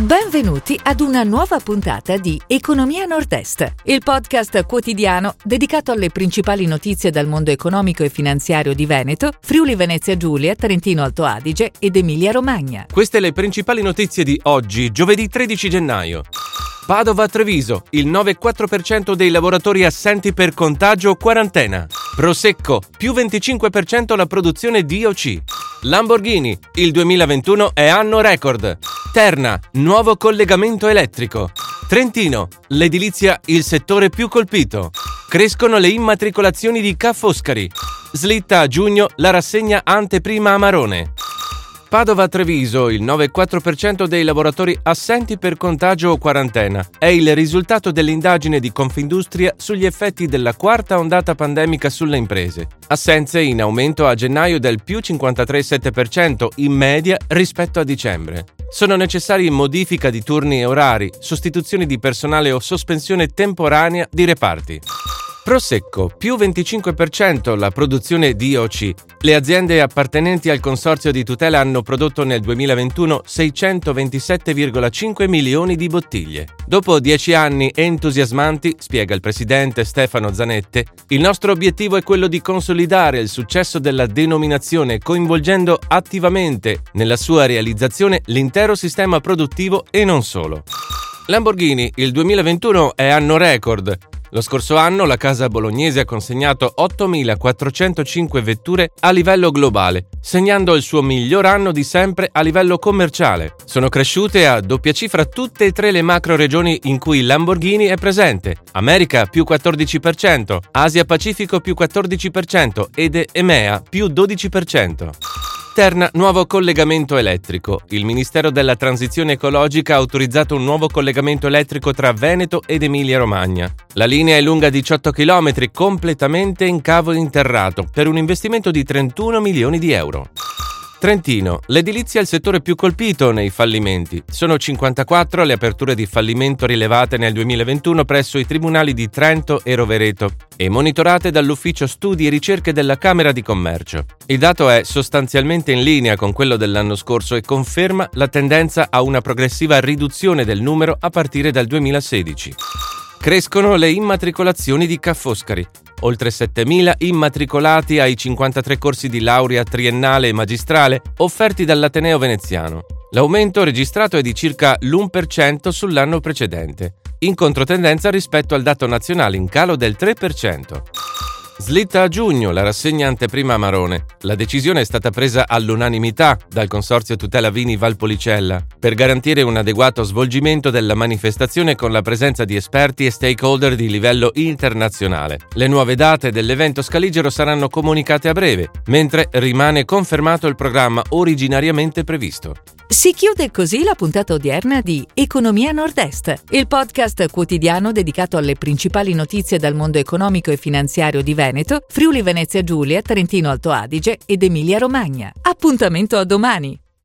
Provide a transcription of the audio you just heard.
Benvenuti ad una nuova puntata di Economia Nord-Est, il podcast quotidiano dedicato alle principali notizie dal mondo economico e finanziario di Veneto, Friuli Venezia Giulia, Trentino Alto Adige ed Emilia Romagna. Queste le principali notizie di oggi, giovedì 13 gennaio. Padova-Treviso, il 9,4% dei lavoratori assenti per contagio o quarantena. Prosecco, più 25% la produzione DOC. Lamborghini, il 2021 è anno record. Terna, nuovo collegamento elettrico. Trentino, l'edilizia il settore più colpito. Crescono le immatricolazioni di Ca' Foscari. Slitta a giugno la rassegna anteprima Amarone. Padova-Treviso, il 9,4% dei lavoratori assenti per contagio o quarantena. È il risultato dell'indagine di Confindustria sugli effetti della quarta ondata pandemica sulle imprese. Assenze in aumento a gennaio del più 53,7% in media rispetto a dicembre. Sono necessari modifica di turni e orari, sostituzioni di personale o sospensione temporanea di reparti. Prosecco, più 25% la produzione DOC. Le aziende appartenenti al consorzio di tutela hanno prodotto nel 2021 627,5 milioni di bottiglie. Dopo dieci anni entusiasmanti, spiega il presidente Stefano Zanette, il nostro obiettivo è quello di consolidare il successo della denominazione coinvolgendo attivamente nella sua realizzazione l'intero sistema produttivo e non solo. Lamborghini, il 2021 è anno record. Lo scorso anno la casa bolognese ha consegnato 8.405 vetture a livello globale, segnando il suo miglior anno di sempre a livello commerciale. Sono cresciute a doppia cifra tutte e tre le macro regioni in cui Lamborghini è presente. America più 14%, Asia Pacifico più 14% ed EMEA più 12%. Terna nuovo collegamento elettrico. Il Ministero della Transizione Ecologica ha autorizzato un nuovo collegamento elettrico tra Veneto ed Emilia-Romagna. La linea è lunga 18 km, completamente in cavo interrato, per un investimento di 31 milioni di euro. Trentino. L'edilizia è il settore più colpito nei fallimenti. Sono 54 le aperture di fallimento rilevate nel 2021 presso i tribunali di Trento e Rovereto e monitorate dall'Ufficio Studi e Ricerche della Camera di Commercio. Il dato è sostanzialmente in linea con quello dell'anno scorso e conferma la tendenza a una progressiva riduzione del numero a partire dal 2016. Crescono le immatricolazioni di Ca' Foscari. Oltre 7.000 immatricolati ai 53 corsi di laurea triennale e magistrale offerti dall'Ateneo veneziano. L'aumento registrato è di circa l'1% sull'anno precedente, in controtendenza rispetto al dato nazionale in calo del 3%. Slitta a giugno la rassegna anteprima Amarone. La decisione è stata presa all'unanimità dal Consorzio Tutela Vini Valpolicella per garantire un adeguato svolgimento della manifestazione con la presenza di esperti e stakeholder di livello internazionale. Le nuove date dell'evento scaligero saranno comunicate a breve, mentre rimane confermato il programma originariamente previsto. Si chiude così la puntata odierna di Economia Nord-Est, il podcast quotidiano dedicato alle principali notizie dal mondo economico e finanziario di Veneto, Friuli Venezia Giulia, Trentino Alto Adige ed Emilia Romagna. Appuntamento a domani!